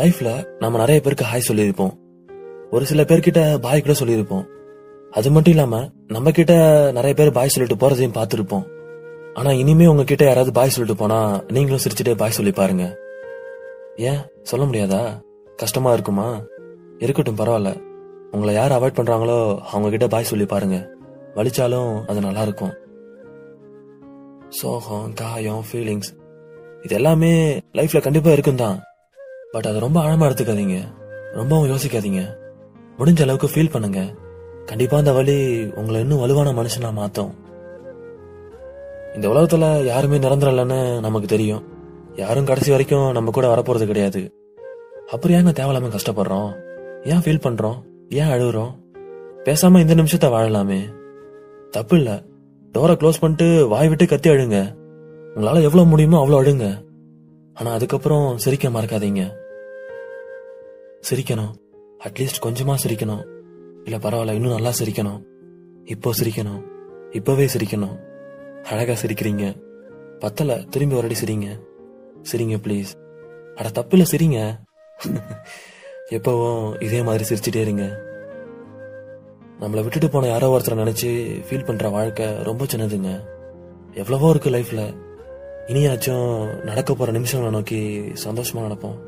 லைஃப்ல நம்ம நிறைய பேருக்கு ஹாய் சொல்லியிருப்போம். ஒரு சில பேர்கிட்ட பாய் கூட சொல்லியிருப்போம். அது மட்டும் இல்லாம நம்ம கிட்ட நிறைய பேர் பாய் சொல்லிட்டு போறதையும் பார்த்துருப்போம். ஆனா இனிமே உங்ககிட்ட யாராவது பாய் சொல்லிட்டு போனா நீங்களும் சிரிச்சுட்டே பாய் சொல்லி பாருங்க. ஏன்? சொல்ல முடியாதா? கஷ்டமா இருக்குமா? இருக்கட்டும் பரவாயில்ல. உங்களை யார் அவாய்ட் பண்றாங்களோ அவங்க கிட்ட பாய் சொல்லி பாருங்க. வலிச்சாலும் அது நல்லா இருக்கும் சோகம் காயம் ஃபீலிங்ஸ் இது எல்லாமே லைஃப்ல கண்டிப்பா இருக்கும் தான் பட் அது ரொம்ப ஆழமா எடுத்துக்காதீங்க. ரொம்பவும் யோசிக்காதீங்க. முடிஞ்ச அளவுக்கு ஃபீல் பண்ணுங்க. கண்டிப்பா அந்த வழி உங்களை இன்னும் வலுவான மனுஷனா மாத்தும். இந்த உலகத்துல யாருமே நிரந்தரம் இல்லைன்னு நமக்கு தெரியும். யாரும் கடைசி வரைக்கும் நம்ம கூட வரப்போறது கிடையாது. அப்புறம் ஏங்க தேவையில்லாம கஷ்டப்படுறோம்? ஏன் ஃபீல் பண்றோம்? ஏன் அழுகுறோம்? பேசாம இந்த நிமிஷத்தை வாழலாமே. தப்பு இல்ல. டோரை க்ளோஸ் பண்ணிட்டு வாய் விட்டு கத்தி அழுங்க. உங்களால எவ்வளவு முடியுமோ அவ்வளவு அழுங்க. ஆனா அதுக்கப்புறம் சிரிக்க மறக்காதீங்க. சிரிக்கணும். அட்லீஸ்ட் கொஞ்சமா சிரிக்கணும். இல்ல பரவாயில்ல இன்னும் நல்லா சிரிக்கணும். இப்போ சிரிக்கணும். இப்பவே சிரிக்கணும். அழகா சிரிக்கிறீங்க. பத்தல திரும்பி ஒரு அடி சிரிங்க. சிரிங்க ப்ளீஸ் அட தப்பில்ல சிரிங்க. எப்பவும் இதே மாதிரி சிரிச்சிட்டே இருங்க. நம்மளை விட்டுட்டு போன யாரோ ஒருத்தரை நினைச்சு ஃபீல் பண்ற வாழ்க்கை ரொம்ப சின்னதுங்க. எவ்வளவோ இருக்கு லைஃப்ல இனியாச்சும் நடக்க போற நிமிஷங்களை நோக்கி சந்தோஷமா நடப்போம்.